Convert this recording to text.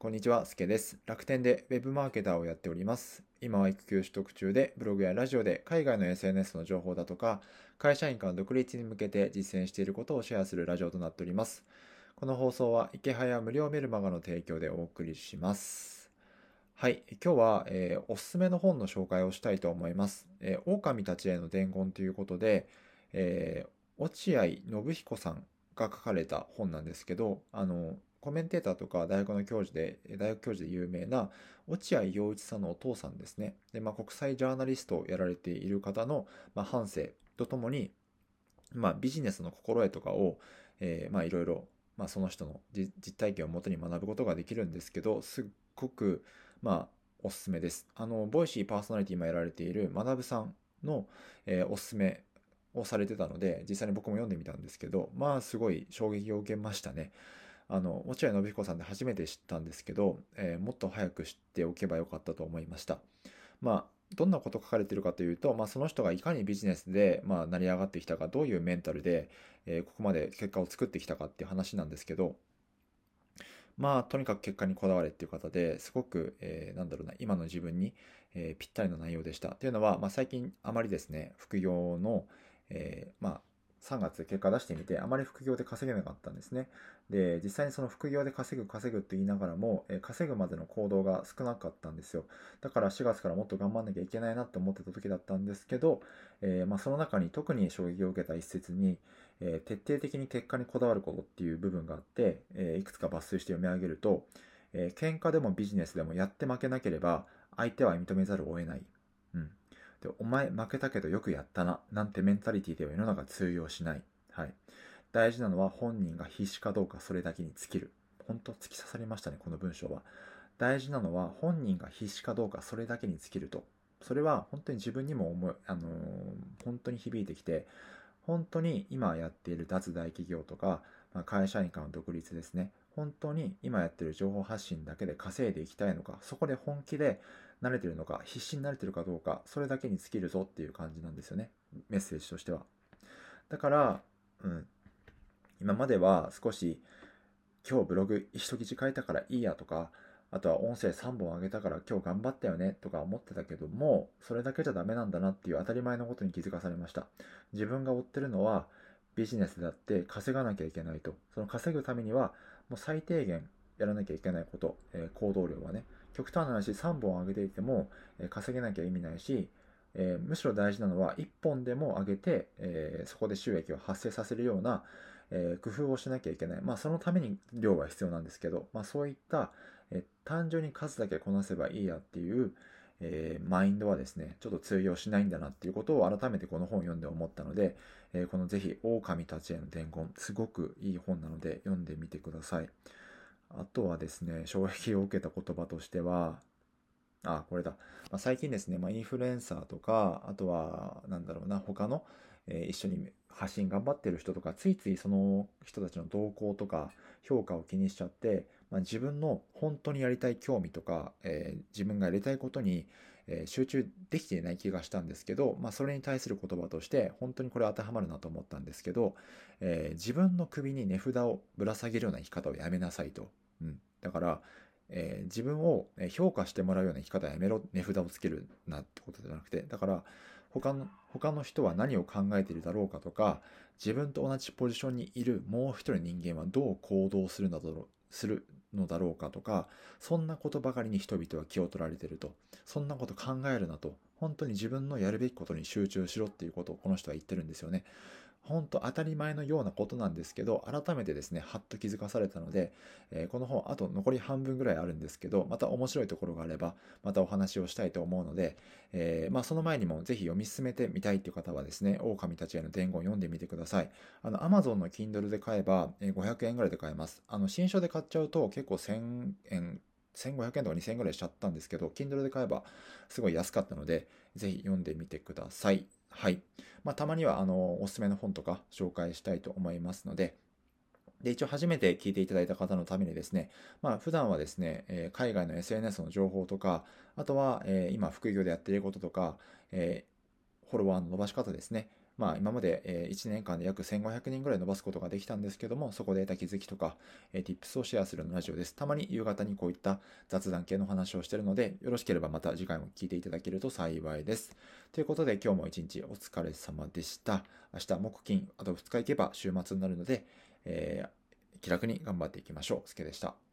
こんにちは、すけです。楽天で Web マーケターをやっております。今は育休取得中で、ブログやラジオで海外の SNS の情報だとか、会社員から独立に向けて実践していることをシェアするラジオとなっております。この放送は、池早無料メルマガの提供でお送りします。はい、今日は、えー、おすすめの本の紹介をしたいと思います。えー、狼たちへの伝言ということで、えー、落合信彦さんが書かれた本なんですけど、あの、コメンテーターとか大学の教授で、大学教授で有名な落合陽一さんのお父さんですね。で、まあ、国際ジャーナリストをやられている方の、まあ、反省とともに、まあ、ビジネスの心得とかを、えー、まあ、いろいろ、まあ、その人の実体験をもとに学ぶことができるんですけど、すっごく、まあ、おすすめです。あの、ボイシーパーソナリティもやられている学さんの、えー、おすすめをされてたので、実際に僕も読んでみたんですけど、まあ、すごい衝撃を受けましたね。あの、落合信彦さんで初めて知ったんですけど、えー、もっと早く知っておけばよかったと思いました。まあ、どんなこと書かれてるかというと、まあ、その人がいかにビジネスで、まあ、成り上がってきたか、どういうメンタルで、えー、ここまで結果を作ってきたかっていう話なんですけど、まあ、とにかく結果にこだわれっていう方ですごく、えー、なんだろうな、今の自分に、えー、ぴったりの内容でした。というのは、まあ、最近あまりですね、副業の、えー、まあ、3月結果出してみて、あまり副業で稼げなかったんですね。で、実際にその副業で稼ぐ稼ぐって言いながらも、え稼ぐまでの行動が少なかったんですよ。だから4月からもっと頑張んなきゃいけないなって思ってた時だったんですけど、えー、まあ、その中に特に衝撃を受けた一節に、えー、徹底的に結果にこだわることっていう部分があって、えー、いくつか抜粋して読み上げると、え喧嘩でもビジネスでもやって負けなければ、相手は認めざるを得ない。で、お前負けたけどよくやったな、なんてメンタリティでは世の中通用しない。はい。大事なのは本人が必死かどうかそれだけに尽きる。本当突き刺さりましたね、この文章は。大事なのは本人が必死かどうかそれだけに尽きると。それは本当に自分にも思い、あのー、本当に響いてきて、本当に今やっている脱大企業とか、まあ、会社員からの独立ですね。本当に今やっている情報発信だけで稼いでいきたいのか、そこで本気で慣れてるのか、必死に慣れてるかどうか、それだけに尽きるぞっていう感じなんですよね。メッセージとしては。だから、うん。今までは少し、今日ブログ一記事書いたからいいやとか、あとは音声3本上げたから今日頑張ったよねとか思ってたけども、それだけじゃダメなんだなっていう当たり前のことに気づかされました。自分が追ってるのはビジネスだって稼がなきゃいけないと。その稼ぐためにはもう最低限やらなきゃいけないこと、えー、行動量はね、極端な話3本上げていても、え稼げなきゃ意味ないし、えー、むしろ大事なのは1本でも上げて、えー、そこで収益を発生させるような、えー、工夫をしなきゃいけない。まあそのために量は必要なんですけど、まあそういった、え単純に数だけこなせばいいやっていう、えマインドはですね、ちょっと通用しないんだなっていうことを改めてこの本を読んで思ったので、えこのぜひ、狼たちへの伝言、すごくいい本なので読んでみてください。あとはですね、衝撃を受けた言葉としては、あ、これだ。まあ、最近ですね、まあ、インフルエンサーとか、あとは、なんだろうな、他の、えー、一緒に発信頑張ってる人とか、ついついその人たちの動向とか、評価を気にしちゃって、まあ、自分の本当にやりたい興味とか、えー、自分がやりたいことに、えー、集中できていない気がしたんですけど、まあ、それに対する言葉として、本当にこれ当てはまるなと思ったんですけど、え、自分の首に値札をぶら下げるような生き方をやめなさいと。うん。だから、えー、自分を評価してもらうような生き方やめろ、値札をつけるなってことじゃなくて、だから、他の、他の人は何を考えているだろうかとか、自分と同じポジションにいるもう一人人間はどう行動するのだろう、するのだろうかとか、そんなことばかりに人々は気を取られてると。そんなこと考えるなと。本当に自分のやるべきことに集中しろっていうことをこの人は言ってるんですよね。本当当たり前のようなことなんですけど、改めてですね、はっと気づかされたので、えー、この本、あと残り半分ぐらいあるんですけど、また面白いところがあれば、またお話をしたいと思うので、えー、まあその前にもぜひ読み進めてみたいっていう方はですね、狼たちへの伝言を読んでみてください。あの、Amazon の Kindle で買えば、500円ぐらいで買えます。あの、新書で買っちゃうと結構1000円、1500円とか2000円ぐらいしちゃったんですけど、Kindle で買えばすごい安かったので、ぜひ読んでみてください。はい。まあ、たまには、あの、おすすめの本とか紹介したいと思いますので、で、一応初めて聞いていただいた方のためにですね、まあ普段はですね、えー、海外の SNS の情報とか、あとは、えー、今副業でやっていることとか、えー、フォロワーの伸ばし方ですね。まあ、今まで、1年間で約1500人ぐらい伸ばすことができたんですけども、そこで得た気づきとか、え tips をシェアするラジオです。たまに夕方にこういった雑談系の話をしているので、よろしければまた次回も聞いていただけると幸いです。ということで、今日も一日お疲れ様でした。明日、木金、あと2日行けば週末になるので、えー、気楽に頑張っていきましょう。すけでした。